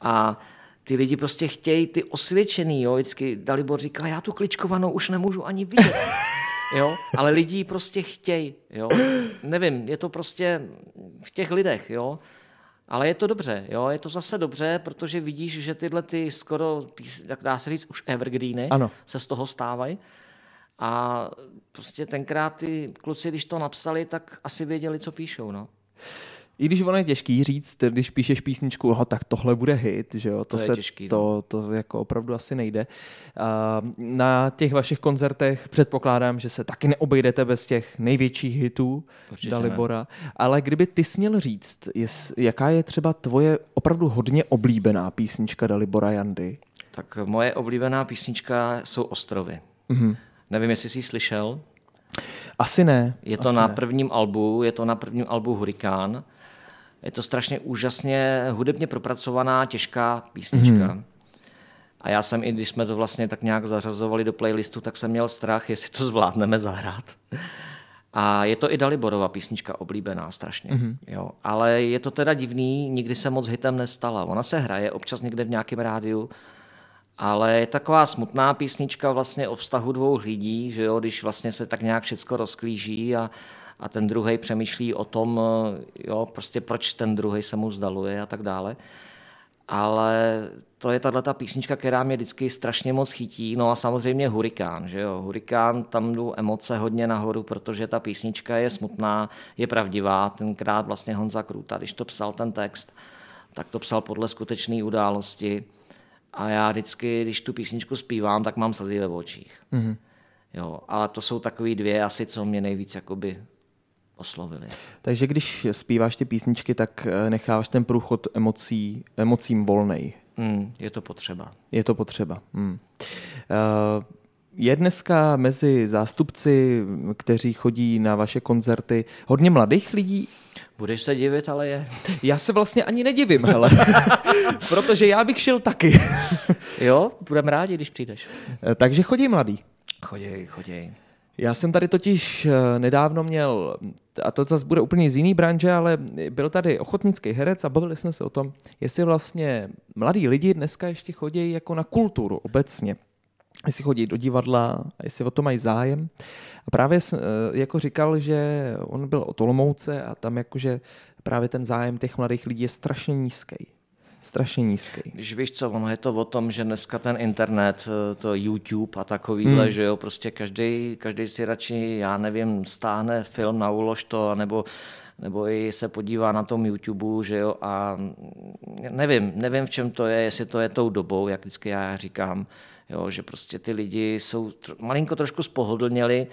a ty lidi prostě chtějí ty osvědčený, jo, vždycky Dalibor říká, já tu kličkovanou už nemůžu ani vidět. Jo? Ale lidi prostě chtějí. Jo? Nevím, je to prostě v těch lidech. Jo? Ale je to dobře, jo? je to zase dobře, protože vidíš, že tyhle ty skoro, jak dá se říct, už evergreeny ano. se z toho stávají. A prostě tenkrát ty kluci, když to napsali, tak asi věděli, co píšou. No. I když ono je těžký říct, když píšeš písničku, oh, tak tohle bude hit, že jo, to, to, se, těžký, to, no. to jako opravdu asi nejde. Uh, na těch vašich koncertech předpokládám, že se taky neobejdete bez těch největších hitů Určitě Dalibora, ne. ale kdyby ty směl říct, jest, jaká je třeba tvoje opravdu hodně oblíbená písnička Dalibora Jandy? Tak moje oblíbená písnička jsou Ostrovy. Mm-hmm. Nevím, jestli jsi ji slyšel. Asi ne. Je to asi na ne. prvním albu, je to na prvním albu Hurikán. Je to strašně úžasně hudebně propracovaná, těžká písnička. Mm. A já jsem, i když jsme to vlastně tak nějak zařazovali do playlistu, tak jsem měl strach, jestli to zvládneme zahrát. A je to i Daliborova písnička oblíbená strašně. Mm-hmm. Jo. Ale je to teda divný, nikdy se moc hitem nestala. Ona se hraje občas někde v nějakém rádiu, ale je taková smutná písnička vlastně o vztahu dvou lidí, že jo, když vlastně se tak nějak všechno rozklíží a, a ten druhý přemýšlí o tom, jo, prostě proč ten druhý se mu vzdaluje a tak dále. Ale to je tahle ta písnička, která mě vždycky strašně moc chytí. No a samozřejmě Hurikán, že jo. Hurikán, tam jdu emoce hodně nahoru, protože ta písnička je smutná, je pravdivá. Tenkrát vlastně Honza Kruta, když to psal ten text, tak to psal podle skutečné události. A já vždycky, když tu písničku zpívám, tak mám slzy ve očích. Mm-hmm. Jo, ale to jsou takový dvě asi, co mě nejvíc jakoby oslovili. Takže když zpíváš ty písničky, tak eh, necháváš ten průchod emocí, emocím volnej. Mm, je to potřeba. Je to potřeba. Mm. Uh, je dneska mezi zástupci, kteří chodí na vaše koncerty, hodně mladých lidí? Budeš se divit, ale je. Já se vlastně ani nedivím, hele. Protože já bych šel taky. jo, budeme rádi, když přijdeš. Eh, takže chodí mladý. Chodí, chodí. Já jsem tady totiž eh, nedávno měl, a to zase bude úplně z jiný branže, ale byl tady ochotnický herec a bavili jsme se o tom, jestli vlastně mladí lidi dneska ještě chodí jako na kulturu obecně. Jestli chodí do divadla jestli o to mají zájem. A právě eh, jako říkal, že on byl o Tolomouce a tam jakože právě ten zájem těch mladých lidí je strašně nízký strašně nízký. Když víš co, ono je to o tom, že dneska ten internet, eh, to YouTube a takovýhle, hmm. že jo, prostě každý, každý si radši, já nevím, stáhne film na úlož to, nebo nebo i se podívá na tom YouTube, že jo, a nevím, nevím, v čem to je, jestli to je tou dobou, jak vždycky já říkám, jo, že prostě ty lidi jsou malinko trošku spohodlněli,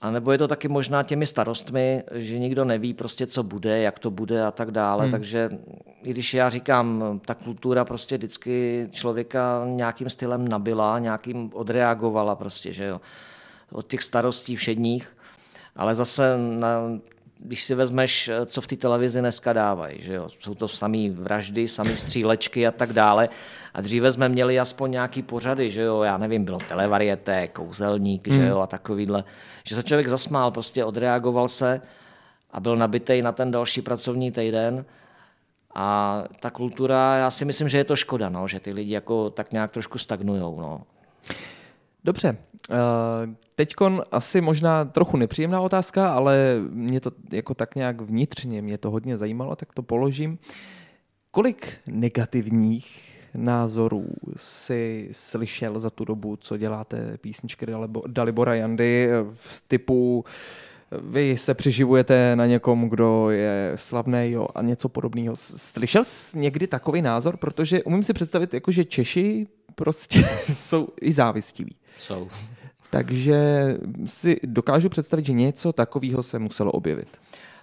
a nebo je to taky možná těmi starostmi, že nikdo neví prostě, co bude, jak to bude a tak dále. Hmm. Takže i když já říkám, ta kultura prostě vždycky člověka nějakým stylem nabila, nějakým odreagovala prostě, že jo. Od těch starostí všedních. Ale zase na, když si vezmeš, co v té televizi dneska dávají, že jo? jsou to samý vraždy, samý střílečky a tak dále. A dříve jsme měli aspoň nějaký pořady, že jo, já nevím, bylo televarieté, kouzelník, mm. že hmm. jo, a takovýhle, že se člověk zasmál, prostě odreagoval se a byl nabitej na ten další pracovní týden. A ta kultura, já si myslím, že je to škoda, no, že ty lidi jako tak nějak trošku stagnujou. No. Dobře, Teďkon asi možná trochu nepříjemná otázka, ale mě to jako tak nějak vnitřně, mě to hodně zajímalo, tak to položím. Kolik negativních názorů si slyšel za tu dobu, co děláte písničky Dalibora Jandy v typu vy se přiživujete na někom, kdo je slavný jo, a něco podobného. Slyšel jsi někdy takový názor? Protože umím si představit, jako, že Češi prostě jsou i závistiví. Jsou. Takže si dokážu představit, že něco takového se muselo objevit.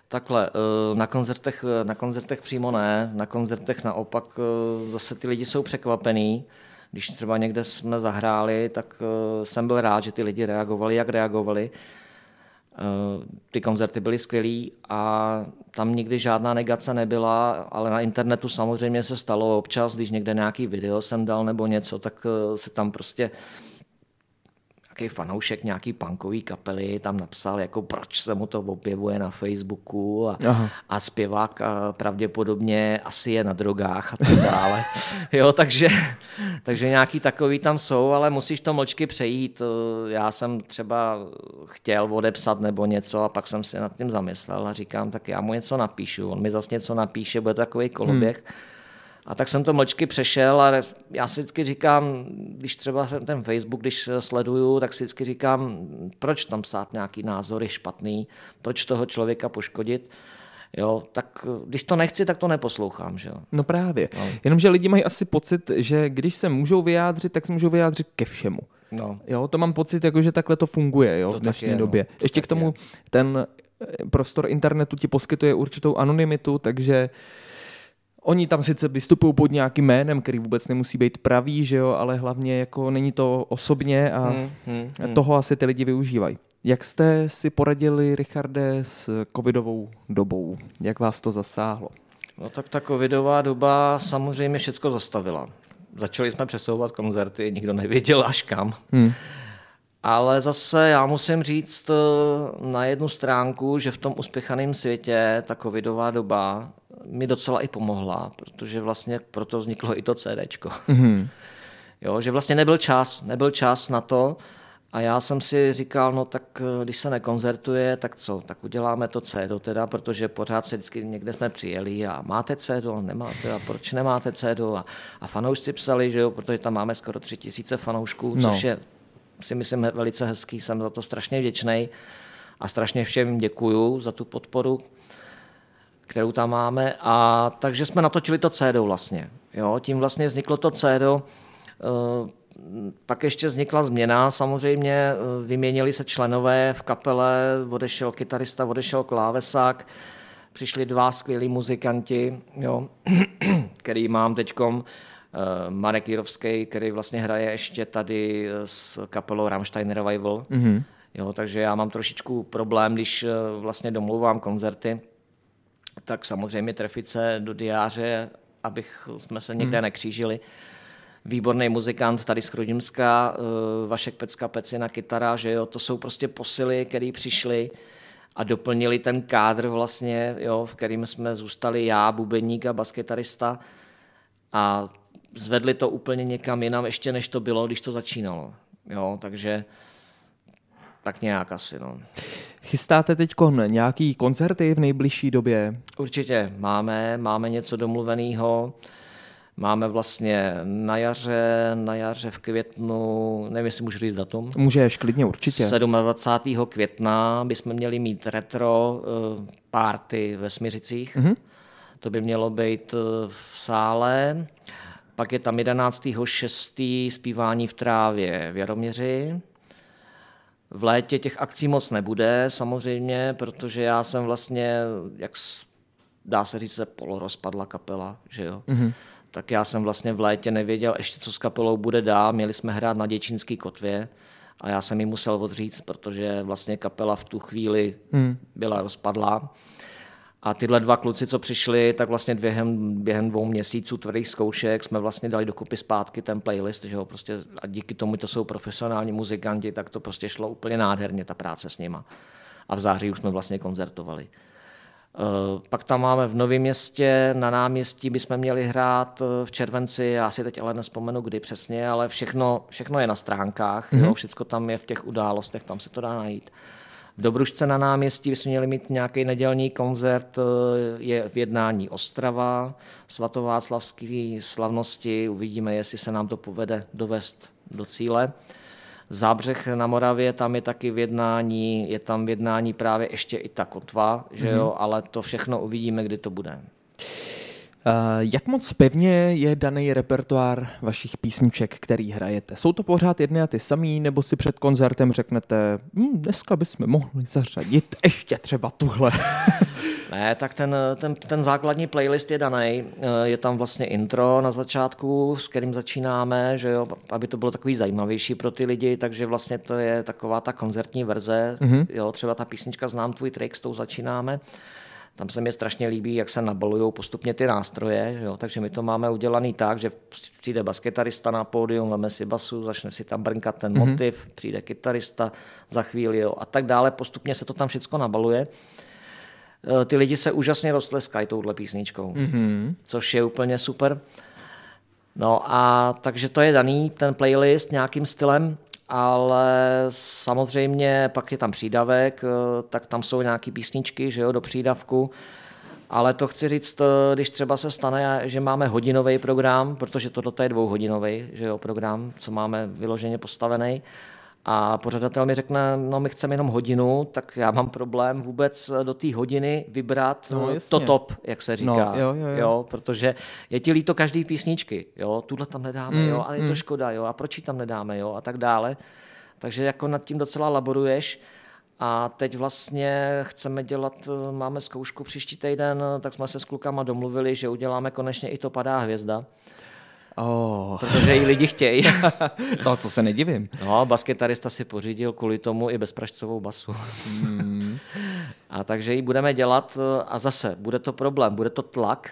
Takhle, eh, na koncertech, eh, na koncertech přímo ne, na koncertech naopak eh, zase ty lidi jsou překvapený. Když třeba někde jsme zahráli, tak jsem byl rád, že ty lidi reagovali, jak reagovali. Ty koncerty byly skvělý a tam nikdy žádná negace nebyla, ale na internetu samozřejmě se stalo občas, když někde nějaký video jsem dal nebo něco, tak se tam prostě nějaký fanoušek nějaký punkový kapely tam napsal, jako proč se mu to objevuje na Facebooku a, a zpěvák a pravděpodobně asi je na drogách a tak dále. jo, takže, takže nějaký takový tam jsou, ale musíš to mlčky přejít. Já jsem třeba chtěl odepsat nebo něco a pak jsem si nad tím zamyslel a říkám, tak já mu něco napíšu. On mi zase něco napíše, bude to takový koloběh. Hmm a tak jsem to mlčky přešel a já si vždycky říkám, když třeba ten Facebook, když sleduju, tak si vždycky říkám, proč tam psát nějaký názory špatný, proč toho člověka poškodit. Jo, tak když to nechci, tak to neposlouchám. Že jo? No právě. No. Jenomže lidi mají asi pocit, že když se můžou vyjádřit, tak se můžou vyjádřit ke všemu. No. Jo, to mám pocit, jako, že takhle to funguje jo, to v dnešní je, době. No. Ještě k tomu je. ten prostor internetu ti poskytuje určitou anonymitu, takže uh, Oni tam sice vystupují pod nějakým jménem, který vůbec nemusí být pravý, že jo, ale hlavně jako není to osobně a hmm, hmm, hmm. toho asi ty lidi využívají. Jak jste si poradili, Richarde, s covidovou dobou? Jak vás to zasáhlo? No tak ta covidová doba samozřejmě všechno zastavila. Začali jsme přesouvat koncerty, nikdo nevěděl až kam. Hmm. Ale zase já musím říct eh, na jednu stránku, že v tom uspěchaném světě ta covidová doba mi docela i pomohla, protože vlastně proto vzniklo i to CD. Mm-hmm. Jo, že vlastně nebyl čas, nebyl čas na to a já jsem si říkal, no tak eh, když se nekoncertuje, tak co, tak uděláme to CD teda, protože pořád se vždycky někde jsme přijeli a máte CD, nemáte a proč nemáte CD a, a fanoušci psali, že jo, protože tam máme skoro tři tisíce fanoušků, no. což je si myslím velice hezký, jsem za to strašně vděčný a strašně všem děkuju za tu podporu kterou tam máme. A takže jsme natočili to CD vlastně. Jo, tím vlastně vzniklo to CD. Eh, pak ještě vznikla změna, samozřejmě eh, vyměnili se členové v kapele, odešel kytarista, odešel klávesák, přišli dva skvělí muzikanti, jo, který mám teďkom, eh, Marek Jirovský, který vlastně hraje ještě tady s kapelou Rammstein Revival. Mm-hmm. Jo, takže já mám trošičku problém, když vlastně domlouvám koncerty, tak samozřejmě trefit se do diáře, abych jsme se někde hmm. nekřížili. Výborný muzikant tady z Chrudimska, eh, Vašek Pecka Pecina kytara, že jo, to jsou prostě posily, které přišly a doplnili ten kádr vlastně, jo, v kterým jsme zůstali já, bubeník a baskytarista a zvedli to úplně někam jinam, ještě než to bylo, když to začínalo. Jo, takže tak nějak asi. No. Chystáte teď nějaký koncerty v nejbližší době? Určitě máme, máme něco domluveného. Máme vlastně na jaře, na jaře v květnu, nevím, jestli můžu říct datum. Můžeš, klidně, určitě. 27. května bychom měli mít retro uh, party ve Smiřicích. Mm-hmm. To by mělo být uh, v sále. Pak je tam 11.6. zpívání v trávě v Jaroměři. V létě těch akcí moc nebude samozřejmě, protože já jsem vlastně, jak dá se říct, se polorozpadla kapela, že jo. Mm-hmm. Tak já jsem vlastně v létě nevěděl ještě, co s kapelou bude dál. Měli jsme hrát na Děčínský kotvě a já jsem ji musel odříct, protože vlastně kapela v tu chvíli mm. byla rozpadlá. A tyhle dva kluci, co přišli, tak vlastně během, během dvou měsíců tvrdých zkoušek jsme vlastně dali dokupy zpátky ten playlist, že jo, prostě a díky tomu to jsou profesionální muzikanti, tak to prostě šlo úplně nádherně, ta práce s nima. A v září už jsme vlastně koncertovali. Pak tam máme v Novém městě, na náměstí bychom měli hrát v červenci, já si teď ale nespomenu kdy přesně, ale všechno, všechno je na stránkách, mm-hmm. jo, všechno tam je v těch událostech, tam se to dá najít. V Dobrušce na náměstí bychom měli mít nějaký nedělní koncert, je v jednání Ostrava, svatováclavský slavnosti, uvidíme, jestli se nám to povede dovést do cíle. Zábřeh na Moravě, tam je taky v jednání, je tam v jednání právě ještě i ta kotva, že jo, mm-hmm. ale to všechno uvidíme, kdy to bude. Uh, jak moc pevně je daný repertoár vašich písniček, který hrajete? Jsou to pořád jedny a ty samý, nebo si před koncertem řeknete, hm, dneska bychom mohli zařadit ještě třeba tuhle? Ne, tak ten, ten, ten základní playlist je daný. Eh, je tam vlastně intro na začátku, s kterým začínáme, že jo, aby to bylo takový zajímavější pro ty lidi, takže vlastně to je taková ta koncertní verze. Mm-hmm. Jo, třeba ta písnička Znám tvůj trik, s tou začínáme. Tam se mi strašně líbí, jak se nabalují postupně ty nástroje, jo? takže my to máme udělaný tak, že přijde basketarista na pódium, veme si basu, začne si tam brnkat ten mm-hmm. motiv, přijde kytarista za chvíli jo? a tak dále. Postupně se to tam všechno nabaluje. Eh, ty lidi se úžasně roztleskají touhle písničkou, mm-hmm. což je úplně super. No a takže to je daný, ten playlist nějakým stylem, ale samozřejmě pak je tam přídavek, eh, tak tam jsou nějaké písničky že jo, do přídavku, ale to chci říct, eh, když třeba se stane, že máme hodinový program, protože toto je dvouhodinový že jo, program, co máme vyloženě postavený, a pořadatel mi řekne, no my chceme jenom hodinu, tak já mám problém vůbec do té hodiny vybrat no, to top, jak se říká. No, jo, jo, jo. Jo, protože je ti líto každý písničky, jo, tuhle tam nedáme, mm, jo, ale je to mm. škoda, jo, a proč ji tam nedáme, jo, a tak dále. Takže jako nad tím docela laboruješ. A teď vlastně chceme dělat, máme zkoušku příští týden, tak jsme se s klukama domluvili, že uděláme konečně i to padá hvězda. Oh. Protože ji lidi chtějí. to, co se nedivím. No, basketarista si pořídil kvůli tomu i bezpražcovou basu. Mm. a takže ji budeme dělat a zase bude to problém, bude to tlak,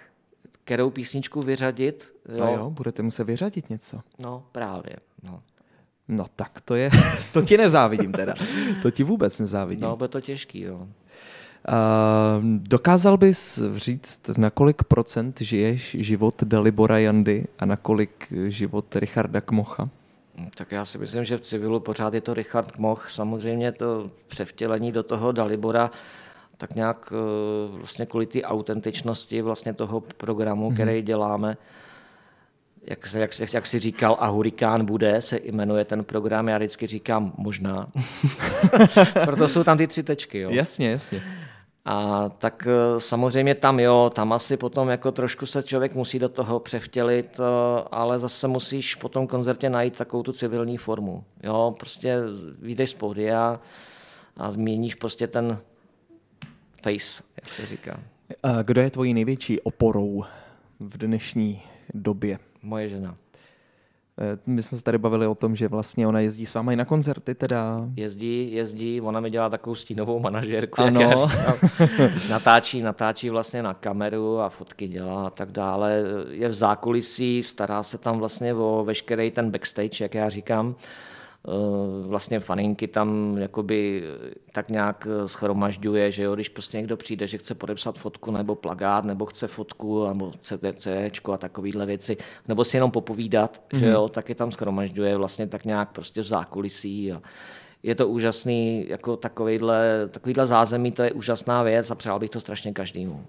kterou písničku vyřadit. Jo. A jo, budete muset vyřadit něco. No, právě. No. No tak to je, to ti nezávidím teda. To ti vůbec nezávidím. No, bude to těžký, jo. Uh, dokázal bys říct, na kolik procent žiješ život Dalibora Jandy a na kolik život Richarda Kmocha? Hm, tak já si myslím, že v civilu pořád je to Richard Kmoch. Samozřejmě to převtělení do toho Dalibora tak nějak uh, vlastně kvůli té autentičnosti vlastně toho programu, mm-hmm. který děláme, jak, jak, jak, jak si říkal, a Hurikán bude, se jmenuje ten program, já vždycky říkám možná. Proto jsou tam ty tři tečky. Jo. Jasně, jasně. A tak e, samozřejmě tam jo, tam asi potom jako trošku se člověk musí do toho převtělit, e, ale zase musíš po tom koncertě najít takovou tu civilní formu. Jo, prostě vyjdeš z pódia a změníš prostě ten face, jak se říká. A kdo je tvojí největší oporou v dnešní době? Moje žena. Eh, my jsme se tady bavili o tom, že vlastně ona jezdí s váma i na koncerty teda. Jezdí, jezdí, ona mi dělá takovou stínovou manažerku. Ano. natáčí, natáčí vlastně na kameru a fotky dělá a tak dále. Je v zákulisí, stará se tam vlastně o veškerý ten backstage, jak já říkám. Eh, vlastně faninky tam jakoby tak nějak eh, schromažďuje, že jo, když prostě někdo přijde, že chce podepsat fotku nebo plagát, nebo chce fotku, nebo CTC a takovéhle věci, nebo si jenom popovídat, mm-hmm. že mhm. jo, tak je tam schromažďuje vlastně tak nějak prostě v zákulisí a je to úžasný, jako takovýhle, takovýhle zázemí, to je úžasná věc a přál bych to strašně každému.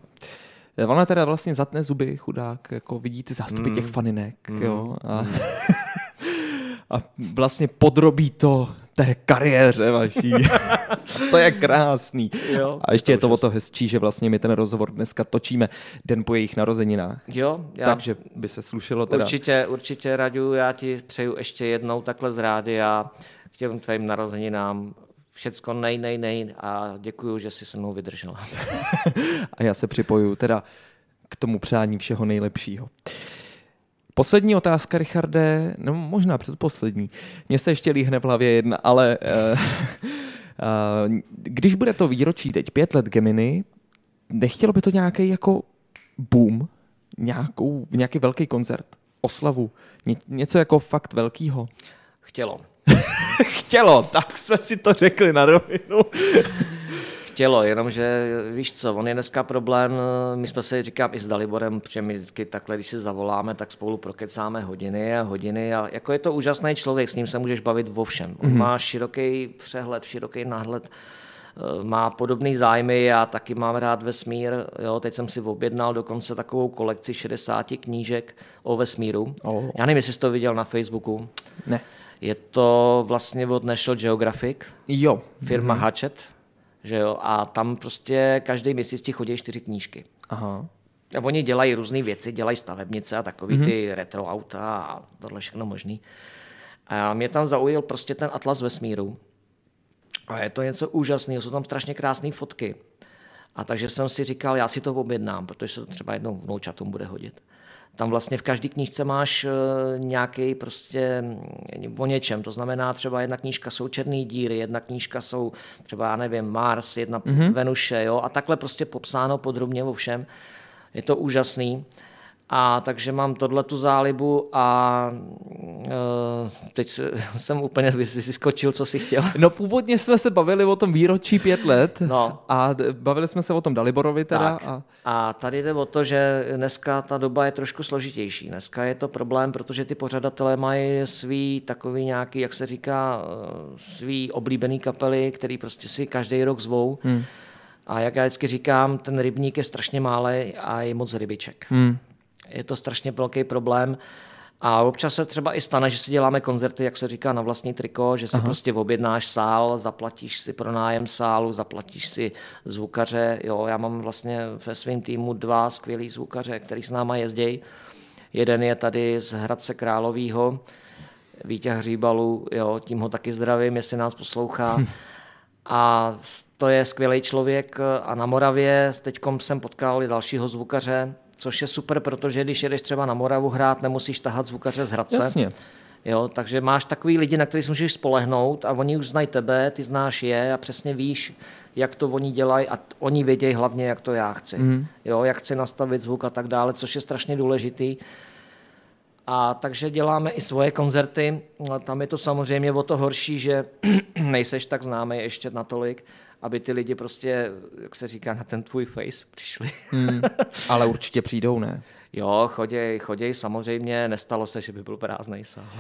Eh, ona teda vlastně zatne zuby, chudák, jako vidí ty zástupy mm. těch faninek, mm. jo. A... Mm. a vlastně podrobí to té kariéře vaší. to je krásný. Jo, a ještě to je to o to hezčí, že vlastně my ten rozhovor dneska točíme den po jejich narozeninách. Jo, já... Takže by se slušelo teda. Určitě, určitě, Radu, já ti přeju ještě jednou takhle z rádia k těm tvým narozeninám všecko nej, nej, nej a děkuju, že jsi se mnou vydržela. a já se připoju teda k tomu přání všeho nejlepšího. Poslední otázka, Richarde, no možná předposlední. Mně se ještě líhne v hlavě jedna, ale uh, uh, když bude to výročí teď pět let Gemini, nechtělo by to nějaký jako boom, nějakou, nějaký velký koncert, oslavu, ně, něco jako fakt velkýho? Chtělo. Chtělo, tak jsme si to řekli na rovinu. chtělo, jenomže víš co, on je dneska problém, my jsme se říkám i s Daliborem, protože my vždycky takhle, když si zavoláme, tak spolu prokecáme hodiny a hodiny a jako je to úžasný člověk, s ním se můžeš bavit o všem. On mm-hmm. má široký přehled, široký náhled, eh, má podobné zájmy, já taky mám rád vesmír, jo, teď jsem si objednal dokonce takovou kolekci 60 knížek o vesmíru. Oh. Já nevím, jestli jsi to viděl na Facebooku. Ne. Je to vlastně od National Geographic. Jo. Firma mm-hmm. Hatchet že jo, a tam prostě každý měsíc ti chodí čtyři knížky. Aha. A oni dělají různé věci, dělají stavebnice a takový mm-hmm. ty retro auta a tohle všechno možný. A mě tam zaujil prostě ten atlas vesmíru. A je to něco úžasného, jsou tam strašně krásné fotky. A takže jsem si říkal, já si to objednám, protože se to třeba jednou vnoučatům bude hodit. Tam vlastně v každé knížce máš eh, nějaký prostě mm, o něčem. To znamená třeba jedna knížka jsou černé díry, jedna knížka jsou třeba, já nevím, Mars, jedna mm-hmm. Venuše, jo, a takhle prostě popsáno podrobně o všem. Je to úžasný. A takže mám tohle tu zálibu a uh, teď jsem úplně vyskočil, co si chtěl. No původně jsme se bavili o tom výročí pět let no. a bavili jsme se o tom Daliborovi teda. Tak. A... a tady jde o to, že dneska ta doba je trošku složitější. Dneska je to problém, protože ty pořadatelé mají svý takový nějaký, jak se říká, eh, svý oblíbený kapely, který prostě si každý rok zvou. Hmm. A jak já vždycky říkám, ten rybník je strašně malý a je moc rybiček. Hmm je to strašně velký problém. A občas se třeba i stane, že si děláme koncerty, jak se říká, na vlastní triko, že si Aha. prostě objednáš sál, zaplatíš si pro nájem sálu, zaplatíš si zvukaře. Jo, já mám vlastně ve svém týmu dva skvělý zvukaře, který s náma jezdí. Jeden je tady z Hradce Královýho, Vítě Hříbalu, jo, tím ho taky zdravím, jestli nás poslouchá. Hm. A to je skvělý člověk a na Moravě teď jsem potkal i dalšího zvukaře, což je super, protože když jedeš třeba na Moravu hrát, nemusíš tahat zvukaře z Hradce. Jasně. Jo, takže máš takový lidi, na který si můžeš spolehnout a oni už znají tebe, ty znáš je a přesně víš, jak to oni dělají a oni vědějí hlavně, jak to já chci. Mm. Jo, jak chci nastavit zvuk a tak dále, což je strašně důležitý. A takže děláme i svoje koncerty. Tam je to samozřejmě o to horší, že nejseš tak známý ještě natolik, aby ty lidi prostě, jak se říká, na ten tvůj face přišli. Hmm, ale určitě přijdou, ne? Jo, choděj, choděj, samozřejmě, nestalo se, že by byl prázdný sál.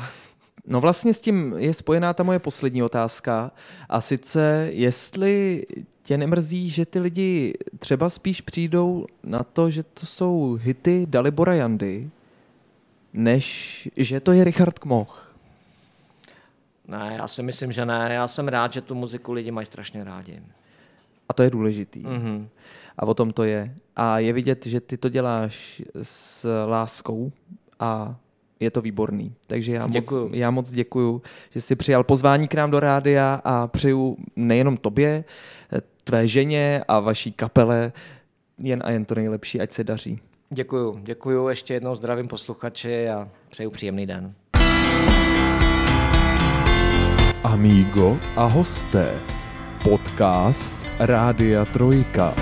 No vlastně s tím je spojená ta moje poslední otázka a sice jestli tě nemrzí, že ty lidi třeba spíš přijdou na to, že to jsou hity Dalibora Jandy, než že to je Richard Kmoch. Ne, já si myslím, že ne. Já jsem rád, že tu muziku lidi mají strašně rádi. A to je důležitý. Mm-hmm. A o tom to je. A je vidět, že ty to děláš s láskou a je to výborný. Takže já moc, já moc děkuju, že jsi přijal pozvání k nám do rádia a přeju nejenom tobě, tvé ženě a vaší kapele jen a jen to nejlepší, ať se daří. Děkuju, děkuju, ještě jednou zdravím posluchači a přeju příjemný den. Amigo a hosté. Podcast Rádia Trojka.